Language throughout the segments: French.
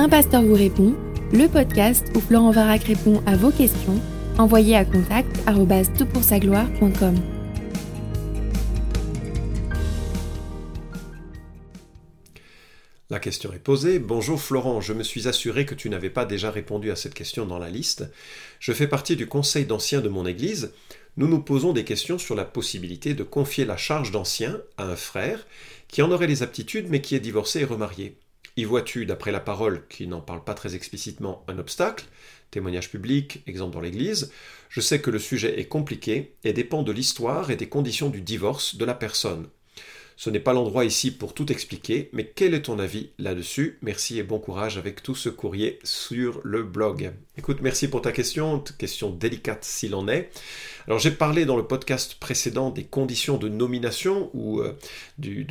Un pasteur vous répond, le podcast où Florent Varac répond à vos questions, envoyez à contact gloire.com La question est posée. Bonjour Florent, je me suis assuré que tu n'avais pas déjà répondu à cette question dans la liste. Je fais partie du conseil d'anciens de mon église. Nous nous posons des questions sur la possibilité de confier la charge d'ancien à un frère qui en aurait les aptitudes mais qui est divorcé et remarié. Y vois-tu, d'après la parole, qui n'en parle pas très explicitement, un obstacle? Témoignage public, exemple dans l'Église. Je sais que le sujet est compliqué et dépend de l'histoire et des conditions du divorce de la personne. Ce n'est pas l'endroit ici pour tout expliquer, mais quel est ton avis là-dessus? Merci et bon courage avec tout ce courrier sur le blog. Écoute, merci pour ta question, question délicate s'il en est. Alors j'ai parlé dans le podcast précédent des conditions de nomination ou euh, du,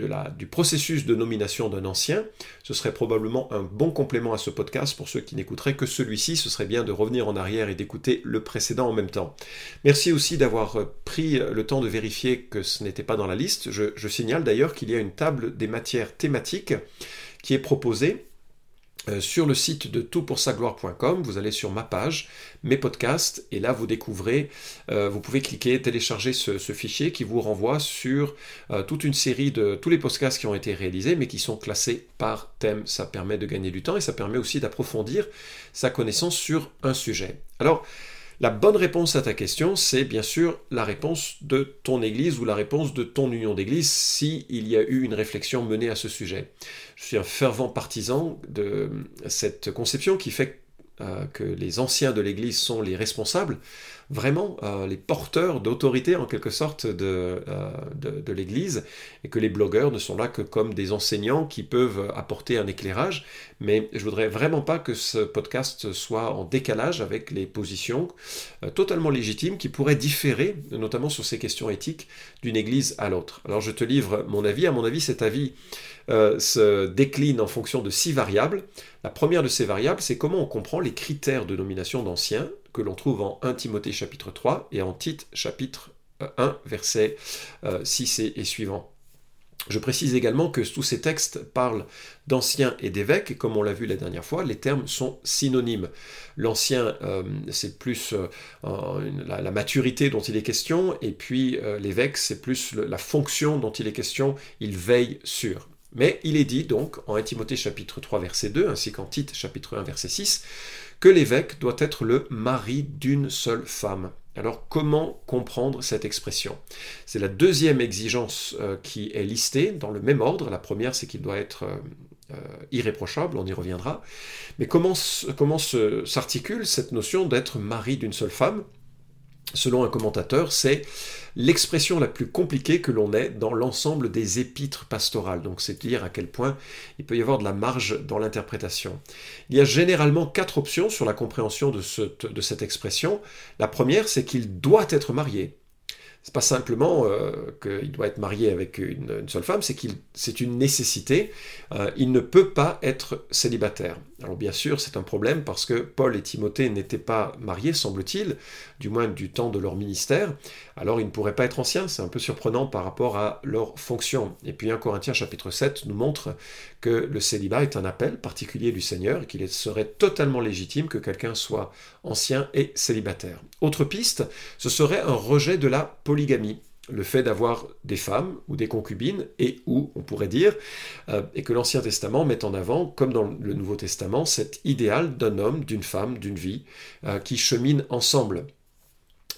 processus de nomination d'un ancien. Ce serait probablement un bon complément à ce podcast pour ceux qui n'écouteraient que celui-ci. Ce serait bien de revenir en arrière et d'écouter le précédent en même temps. Merci aussi d'avoir euh, pris le temps de vérifier que ce n'était pas dans la liste. Je signale d'ailleurs qu'il y a une table des matières thématiques qui est proposée euh, sur le site de toutpoursagloire.com, vous allez sur ma page, mes podcasts, et là vous découvrez, euh, vous pouvez cliquer, télécharger ce, fichier qui vous renvoie sur euh, toute une série de tous les podcasts qui ont été réalisés, mais qui sont classés par thème. Ça permet de gagner du temps et ça permet aussi d'approfondir sa connaissance sur un sujet. Alors, la bonne réponse à ta question, c'est bien sûr la réponse de ton Église ou la réponse de ton union d'Église s'il y a eu une réflexion menée à ce sujet. Je suis un fervent partisan de cette conception qui fait euh, que les anciens de l'Église sont les responsables, vraiment euh, les porteurs d'autorité en quelque sorte de, euh, de, l'Église, et que les blogueurs ne sont là que comme des enseignants qui peuvent apporter un éclairage, mais je voudrais vraiment pas que ce podcast soit en décalage avec les positions totalement légitimes qui pourraient différer, notamment sur ces questions éthiques, d'une Église à l'autre. Alors je te livre mon avis, à mon avis cet avis euh, se décline en fonction de six variables. La première de ces variables, c'est comment on comprend les critères de nomination d'anciens que l'on trouve en 1 Timothée chapitre 3 et en Tite chapitre 1 euh, verset 6 euh, et, suivant. Je précise également que tous ces textes parlent d'anciens et d'évêques, et comme on l'a vu la dernière fois, les termes sont synonymes. L'ancien, c'est plus la, maturité dont il est question, et puis l'évêque, c'est plus la fonction dont il est question, il veille sur. Mais il est dit donc en 1 Timothée chapitre 3 verset 2 ainsi qu'en Tite chapitre 1 verset 6 que l'évêque doit être le mari d'une seule femme. Alors comment comprendre cette expression? C'est la deuxième exigence euh, qui est listée dans le même ordre. La première c'est qu'il doit être euh, euh, irréprochable, on y reviendra. Mais comment, comment s'articule cette notion d'être mari d'une seule femme? Selon un commentateur, c'est l'expression la plus compliquée que l'on ait dans l'ensemble des épîtres pastorales. Donc c'est dire à quel point il peut y avoir de la marge dans l'interprétation. Il y a généralement quatre options sur la compréhension de, de cette expression. La première, c'est qu'il doit être marié. C'est pas simplement euh, qu'il doit être marié avec une, seule femme, c'est qu'il c'est une nécessité. Euh, il ne peut pas être célibataire. Alors bien sûr, c'est un problème parce que Paul et Timothée n'étaient pas mariés, semble-t-il, du moins du temps de leur ministère. Alors ils ne pourraient pas être anciens. C'est un peu surprenant par rapport à leur fonction. Et puis 1 Corinthiens chapitre 7 nous montre que le célibat est un appel particulier du Seigneur et qu'il serait totalement légitime que quelqu'un soit ancien et célibataire. Autre piste, ce serait un rejet de la polygamie le fait d'avoir des femmes ou des concubines, et ou, on pourrait dire, euh, et que l'Ancien Testament met en avant, comme dans le Nouveau Testament, cet idéal d'un homme, d'une femme, d'une vie, euh, qui cheminent ensemble.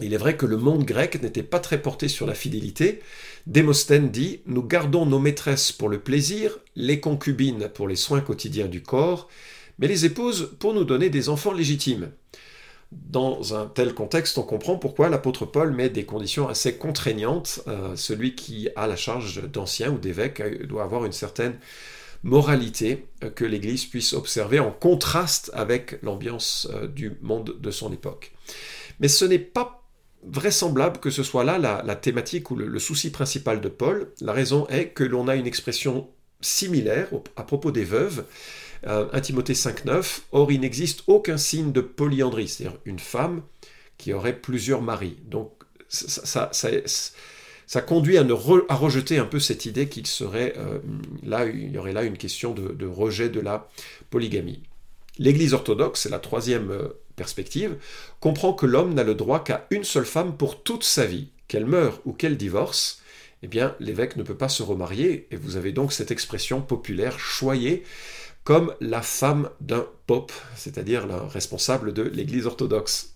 Il est vrai que le monde grec n'était pas très porté sur la fidélité. Démosthène dit Nous gardons nos maîtresses pour le plaisir, les concubines pour les soins quotidiens du corps, mais les épouses pour nous donner des enfants légitimes. Dans un tel contexte, on comprend pourquoi l'apôtre Paul met des conditions assez contraignantes. Euh, celui qui a la charge d'ancien ou d'évêque euh, doit avoir une certaine moralité euh, que l'Église puisse observer en contraste avec l'ambiance du monde de son époque. Mais ce n'est pas vraisemblable que ce soit là la, thématique ou le, souci principal de Paul. La raison est que l'on a une expression similaire à propos des veuves. 1 euh, Timothée 5.9, or il n'existe aucun signe de polyandrie, c'est-à-dire une femme qui aurait plusieurs maris. Donc ça, conduit à, à, rejeter un peu cette idée qu'il serait euh, là, il y aurait là une question de, rejet de la polygamie. L'Église orthodoxe, c'est la troisième euh, perspective, comprend que l'homme n'a le droit qu'à une seule femme pour toute sa vie, qu'elle meure ou qu'elle divorce, eh bien l'évêque ne peut pas se remarier, et vous avez donc cette expression populaire choyée comme la femme d'un pope, c'est-à-dire le responsable de l'Église orthodoxe.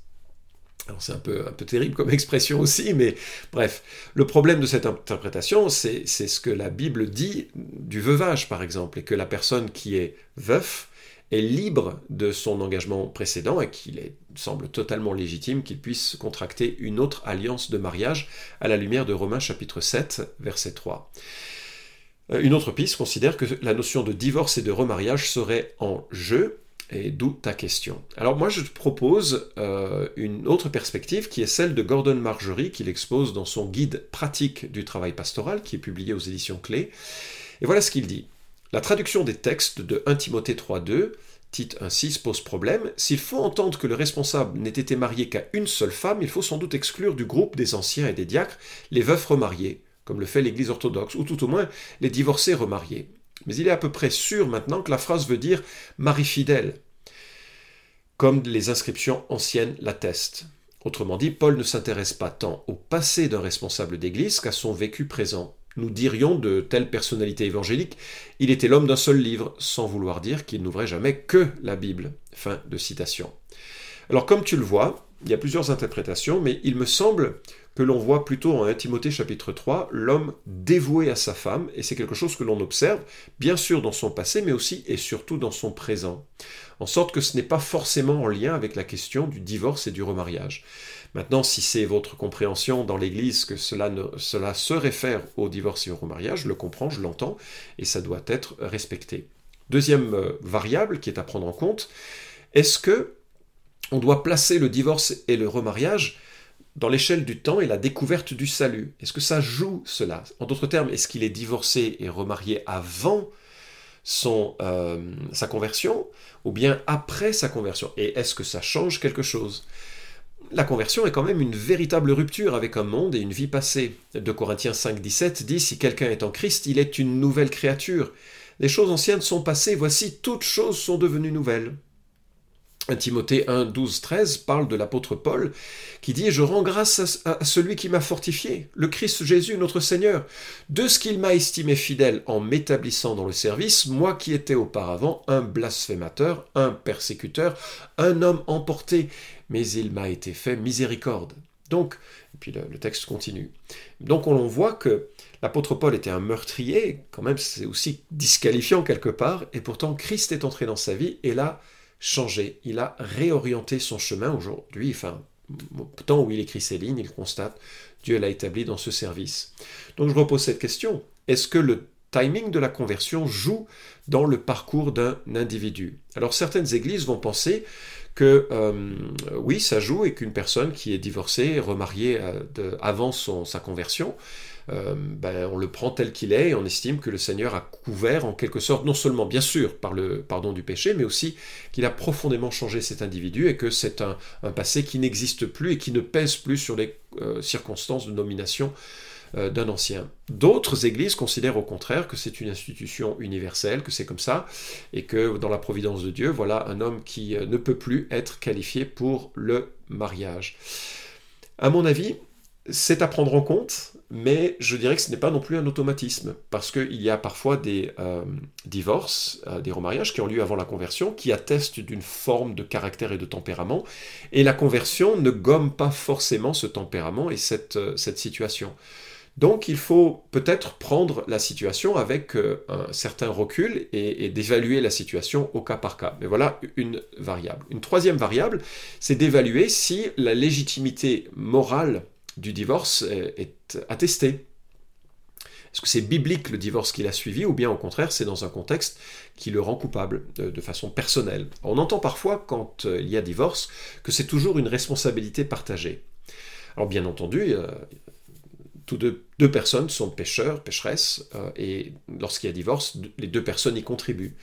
Alors c'est un peu, un peu terrible comme expression aussi, mais bref. Le problème de cette interprétation, c'est ce que la Bible dit du veuvage, par exemple, et que la personne qui est veuf est libre de son engagement précédent et qu'il semble totalement légitime qu'il puisse contracter une autre alliance de mariage à la lumière de Romains chapitre 7, verset 3. Euh, une autre piste considère que la notion de divorce et de remariage serait en jeu et d'où ta question. Alors moi je te propose euh, une autre perspective qui est celle de Gordon Margery qu'il expose dans son guide pratique du travail pastoral qui est publié aux éditions Clés. Et voilà ce qu'il dit. La traduction des textes de 1 Timothée 3.2, Tite 1.6 pose problème. S'il faut entendre que le responsable n'ait été marié qu'à une seule femme, il faut sans doute exclure du groupe des anciens et des diacres les veufs remariés, comme le fait l'Église orthodoxe, ou tout au moins les divorcés remariés. Mais il est à peu près sûr maintenant que la phrase veut dire mari fidèle, comme les inscriptions anciennes l'attestent. Autrement dit, Paul ne s'intéresse pas tant au passé d'un responsable d'Église qu'à son vécu présent. Nous dirions de telle personnalité évangélique, il était l'homme d'un seul livre, sans vouloir dire qu'il n'ouvrait jamais que la Bible. Fin de citation. Alors comme tu le vois, il y a plusieurs interprétations, mais il me semble que l'on voit plutôt en 1 Timothée chapitre 3 l'homme dévoué à sa femme, et c'est quelque chose que l'on observe, bien sûr dans son passé, mais aussi et surtout dans son présent. En sorte que ce n'est pas forcément en lien avec la question du divorce et du remariage. Maintenant, si c'est votre compréhension dans l'Église que cela, se réfère au divorce et au remariage, je le comprends, je l'entends, et ça doit être respecté. Deuxième euh, variable qui est à prendre en compte, est-ce que on doit placer le divorce et le remariage dans l'échelle du temps et la découverte du salut? Est-ce que ça joue cela? En d'autres termes, est-ce qu'il est divorcé et remarié avant euh, sa conversion ou bien après sa conversion? Et est-ce que ça change quelque chose? La conversion est quand même une véritable rupture avec un monde et une vie passée. De Corinthiens 5, 17 dit Si quelqu'un est en Christ, il est une nouvelle créature. Les choses anciennes sont passées, voici toutes choses sont devenues nouvelles. 1 Timothée 1, 12, 13 parle de l'apôtre Paul qui dit Je rends grâce à, celui qui m'a fortifié, le Christ Jésus notre Seigneur, de ce qu'il m'a estimé fidèle en m'établissant dans le service, moi qui étais auparavant un blasphémateur, un persécuteur, un homme emporté, mais il m'a été fait miséricorde. Donc, et puis le, le texte continue. Donc on voit que l'apôtre Paul était un meurtrier, quand même c'est aussi disqualifiant quelque part, et pourtant Christ est entré dans sa vie et là, il a réorienté son chemin aujourd'hui, enfin, au temps où il écrit ces lignes, il constate, Dieu l'a établi dans ce service. Donc je repose cette question, est-ce que le timing de la conversion joue dans le parcours d'un individu? Alors certaines églises vont penser que euh, oui, ça joue et qu'une personne qui est divorcée, remariée euh, avant sa conversion, euh, ben, on le prend tel qu'il est et on estime que le Seigneur a couvert en quelque sorte, non seulement bien sûr par le pardon du péché, mais aussi qu'il a profondément changé cet individu et que c'est un, passé qui n'existe plus et qui ne pèse plus sur les euh, circonstances de nomination euh, d'un ancien. D'autres églises considèrent au contraire que c'est une institution universelle, que c'est comme ça, et que dans la providence de Dieu, voilà un homme qui ne peut plus être qualifié pour le mariage. À mon avis, c'est à prendre en compte, mais je dirais que ce n'est pas non plus un automatisme, parce qu'il y a parfois des euh, divorces, euh, des remariages qui ont lieu avant la conversion, qui attestent d'une forme de caractère et de tempérament, et la conversion ne gomme pas forcément ce tempérament et cette, euh, cette situation. Donc il faut peut-être prendre la situation avec un certain recul et d'évaluer la situation au cas par cas. Mais voilà une variable. Une troisième variable, c'est d'évaluer si la légitimité morale du divorce est, attesté. Est-ce que c'est biblique le divorce qu'il a suivi ou bien au contraire c'est dans un contexte qui le rend coupable de, façon personnelle? On entend parfois quand euh, il y a divorce que c'est toujours une responsabilité partagée. Alors bien entendu, euh, toutes deux, personnes sont pécheurs, pécheresses, euh, et lorsqu'il y a divorce, les deux personnes y contribuent.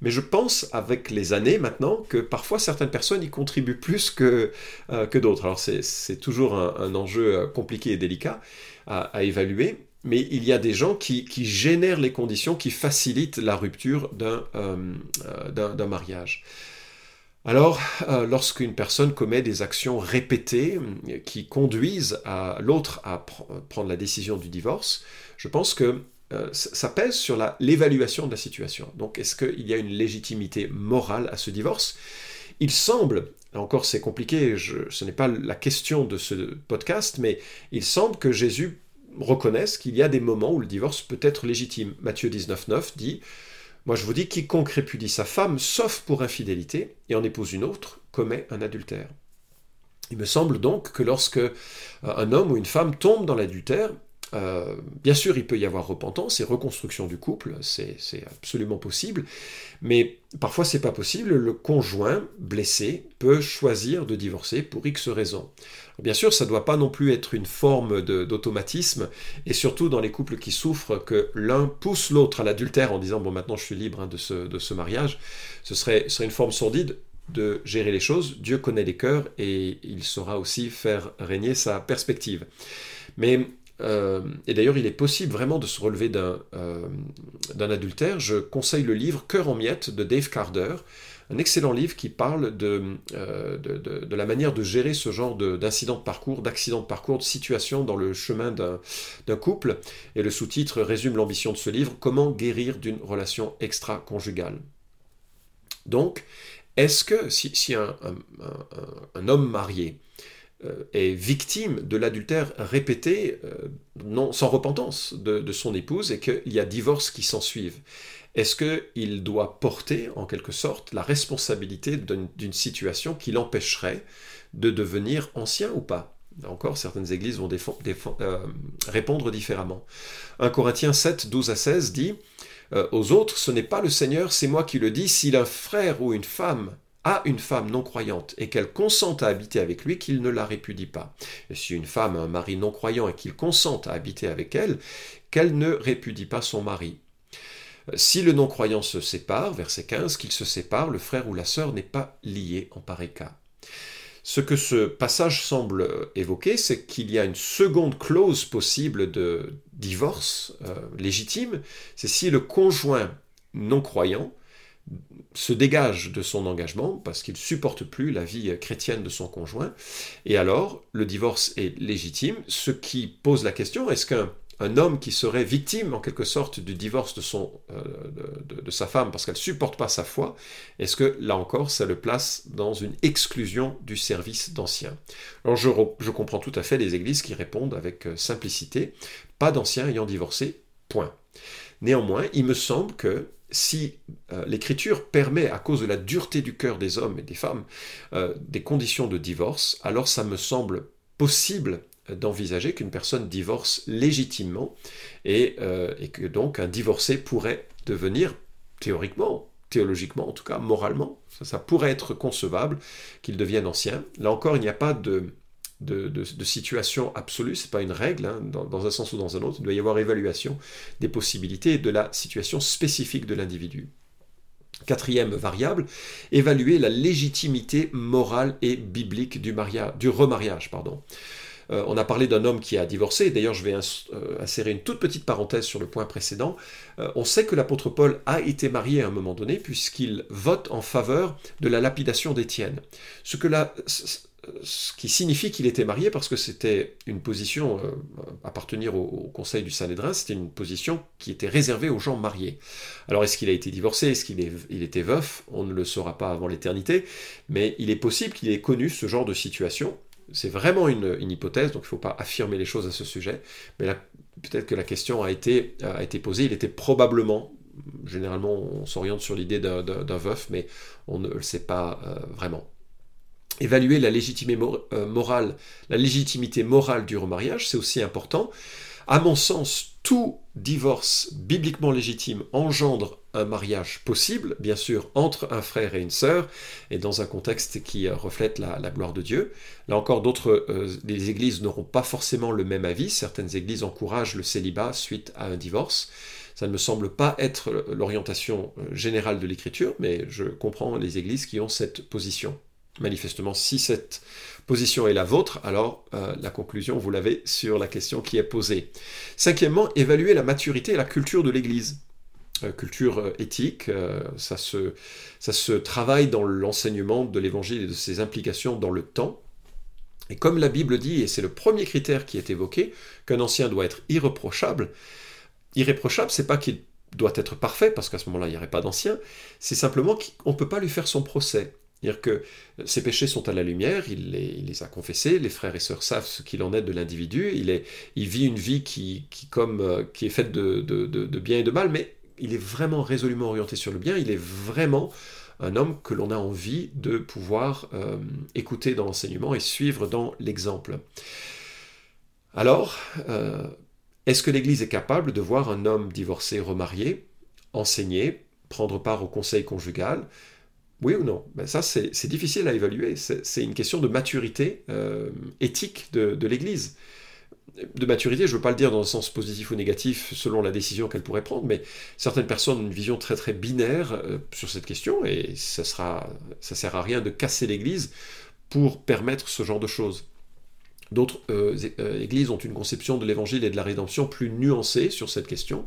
Mais je pense avec les années maintenant que parfois certaines personnes y contribuent plus que, euh, que d'autres. Alors c'est toujours un, enjeu euh, compliqué et délicat à, évaluer, mais il y a des gens qui, qui, génèrent les conditions qui facilitent la rupture d'un euh, mariage. Alors, lorsqu'une personne commet des actions répétées qui conduisent à l'autre à prendre la décision du divorce, je pense que ça pèse sur l'évaluation de la situation. Donc, est-ce qu'il y a une légitimité morale à ce divorce? Il semble, encore c'est compliqué, ce n'est pas la question de ce podcast, mais il semble que Jésus reconnaissent qu'il y a des moments où le divorce peut être légitime. Matthieu 19,9 dit Moi je vous dis, quiconque répudie sa femme, sauf pour infidélité, et en épouse une autre, commet un adultère. Il me semble donc que lorsque euh, un homme ou une femme tombe dans l'adultère, euh, bien sûr, il peut y avoir repentance et reconstruction du couple, c'est absolument possible, mais parfois c'est pas possible. Le conjoint blessé peut choisir de divorcer pour X raisons. Bien sûr, ça ne doit pas non plus être une forme d'automatisme, et surtout dans les couples qui souffrent que l'un pousse l'autre à l'adultère en disant bon maintenant je suis libre hein, de, ce, mariage, ce serait, serait une forme sordide de gérer les choses. Dieu connaît les cœurs et il saura aussi faire régner sa perspective. Mais euh, et d'ailleurs, il est possible vraiment de se relever euh, d'un adultère. Je conseille le livre Cœur en miettes de Dave Carter, un excellent livre qui parle de, euh, de, la manière de gérer ce genre d'incident de, parcours, d'accident de parcours, de situation dans le chemin d'un couple. Et le sous-titre résume l'ambition de ce livre Comment guérir d'une relation extra-conjugale. Donc, est-ce que si, un, un homme marié euh, est victime de l'adultère répété, euh, non, sans repentance de, son épouse, et qu'il y a divorce qui s'ensuive. Est-ce qu'il doit porter, en quelque sorte, la responsabilité d'une situation qui l'empêcherait de devenir ancien ou pas? Là encore, certaines églises vont euh, répondre différemment. 1 Corinthiens 7, 12 à 16 dit Aux autres, ce n'est pas le Seigneur, c'est moi qui le dis, si un frère ou une femme à une femme non croyante et qu'elle consente à habiter avec lui, qu'il ne la répudie pas. Si une femme a un mari non croyant et qu'il consente à habiter avec elle, qu'elle ne répudie pas son mari. Si le non-croyant se sépare, verset 15, qu'il se sépare, le frère ou la sœur n'est pas lié en pareil cas. Ce que ce passage semble évoquer, c'est qu'il y a une seconde clause possible de divorce euh, légitime, c'est si le conjoint non-croyant se dégage de son engagement parce qu'il supporte plus la vie chrétienne de son conjoint, et alors le divorce est légitime, ce qui pose la question, est-ce qu'un un homme qui serait victime en quelque sorte du divorce de, son, euh, de, sa femme parce qu'elle supporte pas sa foi, est-ce que là encore ça le place dans une exclusion du service d'anciens Alors je, je comprends tout à fait les églises qui répondent avec euh, simplicité, pas d'anciens ayant divorcé, point. Néanmoins, il me semble que si euh, l'Écriture permet, à cause de la dureté du cœur des hommes et des femmes, euh, des conditions de divorce, alors ça me semble possible d'envisager qu'une personne divorce légitimement et, euh, que donc un divorcé pourrait devenir théoriquement, théologiquement en tout cas, moralement, ça pourrait être concevable qu'il devienne ancien. Là encore, il n'y a pas de de, situation absolue, ce n'est pas une règle, hein, dans, un sens ou dans un autre, il doit y avoir évaluation des possibilités et de la situation spécifique de l'individu. Quatrième variable, évaluer la légitimité morale et biblique du, mariage, du remariage. Pardon. Euh, on a parlé d'un homme qui a divorcé, d'ailleurs je vais euh, insérer une toute petite parenthèse sur le point précédent. Euh, on sait que l'apôtre Paul a été marié à un moment donné puisqu'il vote en faveur de la lapidation d'Étienne. Ce que la, ce qui signifie qu'il était marié parce que c'était une position, euh, appartenir au, conseil du Sanhédrin, c'était une position qui était réservée aux gens mariés. Alors est-ce qu'il a été divorcé, est-ce qu'il il était veuf? On ne le saura pas avant l'éternité, mais il est possible qu'il ait connu ce genre de situation. C'est vraiment une, hypothèse, donc il ne faut pas affirmer les choses à ce sujet, mais peut-être que la question a été, a été posée, il était probablement généralement on s'oriente sur l'idée d'un veuf, mais on ne le sait pas euh, vraiment évaluer la légitimité euh, morale, la légitimité morale du remariage, c'est aussi important. À mon sens, tout divorce bibliquement légitime engendre un mariage possible, bien sûr, entre un frère et une sœur, et dans un contexte qui euh, reflète la, gloire de Dieu. Là encore, d'autres euh, églises n'auront pas forcément le même avis. Certaines églises encouragent le célibat suite à un divorce. Ça ne me semble pas être l'orientation générale de l'Écriture, mais je comprends les églises qui ont cette position. Manifestement, si cette position est la vôtre, alors euh, la conclusion, vous l'avez sur la question qui est posée. Cinquièmement, évaluer la maturité et la culture de l'Église. culture éthique, ça, se, ça se travaille dans l'enseignement de l'évangile et de ses implications dans le temps. Et comme la Bible dit, et c'est le premier critère qui est évoqué, qu'un ancien doit être irréprochable, irréprochable, c'est pas qu'il doit être parfait, parce qu'à ce moment-là, il n'y aurait pas d'ancien, c'est simplement qu'on ne peut pas lui faire son procès. C'est-à-dire que ses péchés sont à la lumière, il les, a confessés, les frères et sœurs savent ce qu'il en est de l'individu, il, vit une vie qui, euh, est faite de, bien et de mal, mais il est vraiment résolument orienté sur le bien, il est vraiment un homme que l'on a envie de pouvoir euh, écouter dans l'enseignement et suivre dans l'exemple. Alors, euh, est-ce que l'Église est capable de voir un homme divorcé, remarié, enseigner, prendre part au conseil conjugal Oui ou non? Ben Ça, c'est difficile à évaluer. C'est une question de maturité euh, éthique de l'Église de maturité, je ne veux pas le dire dans un sens positif ou négatif selon la décision qu'elle pourrait prendre, mais certaines personnes ont une vision très très binaire euh, sur cette question et ça sera, ça sert à rien de casser l'Église pour permettre ce genre de choses. D'autres euh, églises ont une conception de l'évangile et de la rédemption plus nuancée sur cette question,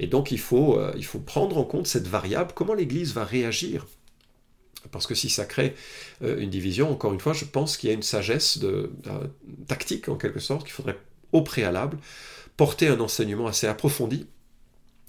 et donc il faut prendre en compte cette variable, comment l'Église va réagir parce que si ça crée une division, encore une fois, je pense qu'il y a une sagesse de, tactique, en quelque sorte, qu'il faudrait au préalable, porter un enseignement assez approfondi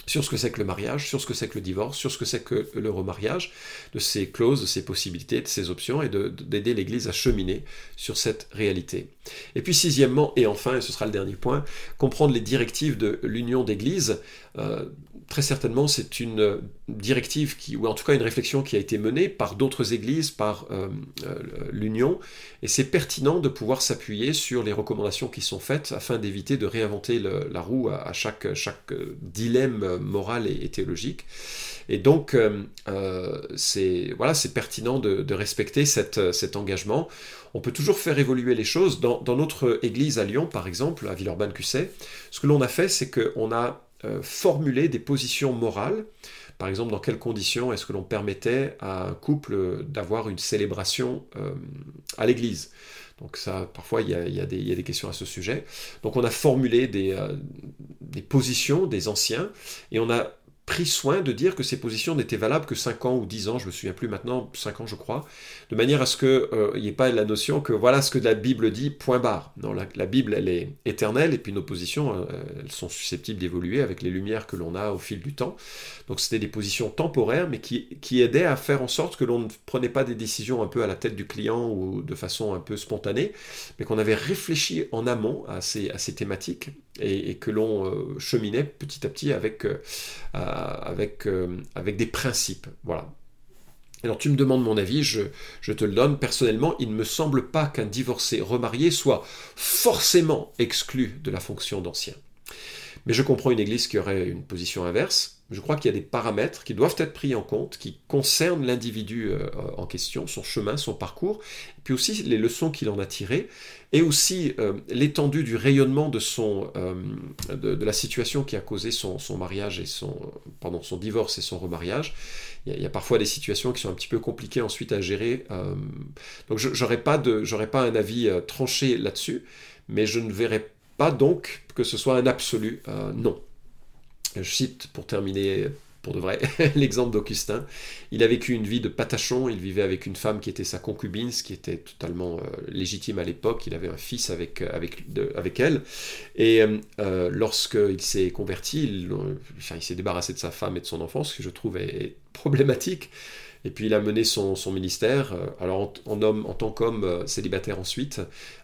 sur ce que c'est que le mariage, sur ce que c'est que le divorce, sur ce que c'est que le remariage, de ses clauses, de ses possibilités, de ses options, et d'aider l'Église à cheminer sur cette réalité. Et puis sixièmement, et enfin, et ce sera le dernier point, comprendre les directives de l'union d'Église. Euh, très certainement, c'est une directive qui, ou en tout cas une réflexion qui a été menée par d'autres églises, par euh, euh, l'Union, et c'est pertinent de pouvoir s'appuyer sur les recommandations qui sont faites afin d'éviter de réinventer la roue à, chaque, dilemme moral et, théologique. Et donc, c'est voilà, pertinent de, respecter cet engagement on peut toujours faire évoluer les choses. Dans, notre église à Lyon, par exemple, à Villeurbanne-Cusset, ce que l'on a fait, c'est qu'on a euh, formulé des positions morales. Par exemple, dans quelles conditions est-ce que l'on permettait à un couple d'avoir une célébration euh, à l'église? Donc ça, parfois, il y, a, des, questions à ce sujet. Donc on a formulé des, euh, des positions des anciens et on a pris soin de dire que ces positions n'étaient valables que 5 ans ou 10 ans, je me souviens plus maintenant, 5 ans je crois, de manière à ce qu'il n'y euh, ait pas la notion que voilà ce que la Bible dit, point barre. Non, la, Bible, elle est éternelle, et puis nos positions, euh, elles sont susceptibles d'évoluer avec les lumières que l'on a au fil du temps. Donc c'était des positions temporaires, mais qui, qui aidaient à faire en sorte que l'on ne prenait pas des décisions un peu à la tête du client ou de façon un peu spontanée, mais qu'on avait réfléchi en amont à ces, à ces thématiques et, que l'on euh, cheminait petit à petit avec, euh, avec, euh, avec des principes. Voilà. Alors tu me demandes mon avis, je, je, te le donne. Personnellement, il ne me semble pas qu'un divorcé remarié soit forcément exclu de la fonction d'ancien. Mais je comprends une église qui aurait une position inverse. Je crois qu'il y a des paramètres qui doivent être pris en compte, qui concernent l'individu euh, en question, son chemin, son parcours, puis aussi les leçons qu'il en a tirées, et aussi euh, l'étendue du rayonnement de, son, euh, de, la situation qui a causé son, mariage et son, pendant son divorce et son remariage. Il y, a, parfois des situations qui sont un petit peu compliquées ensuite à gérer. donc je n'aurais pas, pas un avis tranché là-dessus, mais je ne verrais pas donc que ce soit un absolu non. Je cite pour terminer pour de vrai l'exemple d'Augustin. Il a vécu une vie de patachon, il vivait avec une femme qui était sa concubine, ce qui était totalement euh, légitime à l'époque. Il avait un fils avec, euh, elle. Et euh, lorsqu'il s'est converti, il, il s'est débarrassé de sa femme et de son enfant, ce que je trouve est problématique. Et puis il a mené son, ministère, euh, alors en, homme, en tant qu'homme euh, célibataire ensuite,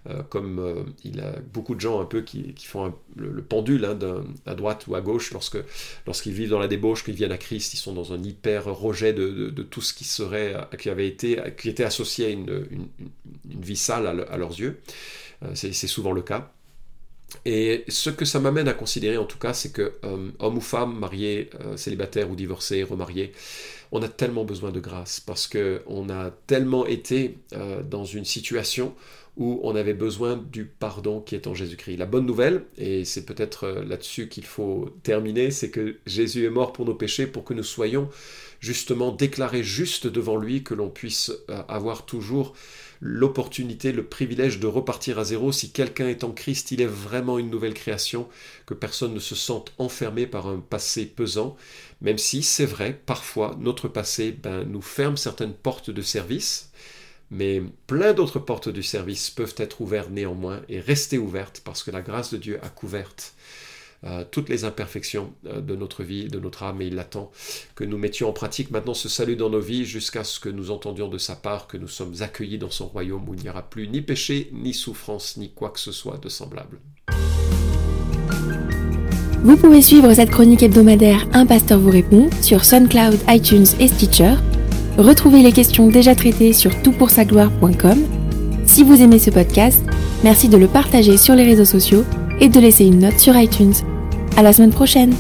euh, comme il a beaucoup de gens un peu qui, font le, pendule hein, à droite ou à gauche lorsque lorsqu'ils vivent dans la débauche, qu'ils viennent à Christ, ils sont dans un hyper rejet de, tout ce qui serait, qui avait été, qui était associé à une, vie sale à, leurs yeux. C'est souvent le cas. Et ce que ça m'amène à considérer en tout cas, c'est que homme ou femme, marié, célibataire ou divorcé, remarié, on a tellement besoin de grâce parce qu'on a tellement été euh, dans une situation où on avait besoin du pardon qui est en Jésus-Christ. La bonne nouvelle, et c'est peut-être euh, là-dessus qu'il faut terminer, c'est que Jésus est mort pour nos péchés, pour que nous soyons justement déclarés justes devant lui, que l'on puisse euh, avoir toujours l'opportunité, le privilège de repartir à zéro. Si quelqu'un est en Christ, il est vraiment une nouvelle création, que personne ne se sente enfermé par un passé pesant, même si c'est vrai, parfois notre passé ben, nous ferme certaines portes de service, mais plein d'autres portes du service peuvent être ouvertes néanmoins et rester ouvertes parce que la grâce de Dieu a couverte euh, toutes les imperfections euh, de notre vie, de notre âme, et il attend que nous mettions en pratique maintenant ce salut dans nos vies jusqu'à ce que nous entendions de sa part que nous sommes accueillis dans son royaume où il n'y aura plus ni péché, ni souffrance, ni quoi que ce soit de semblable. Vous pouvez suivre cette chronique hebdomadaire Un pasteur vous répond sur SoundCloud, iTunes et Stitcher Retrouvez les questions déjà traitées sur toutpoursagloire.com. Si vous aimez ce podcast, merci de le partager sur les réseaux sociaux et de laisser une note sur iTunes. À la semaine prochaine!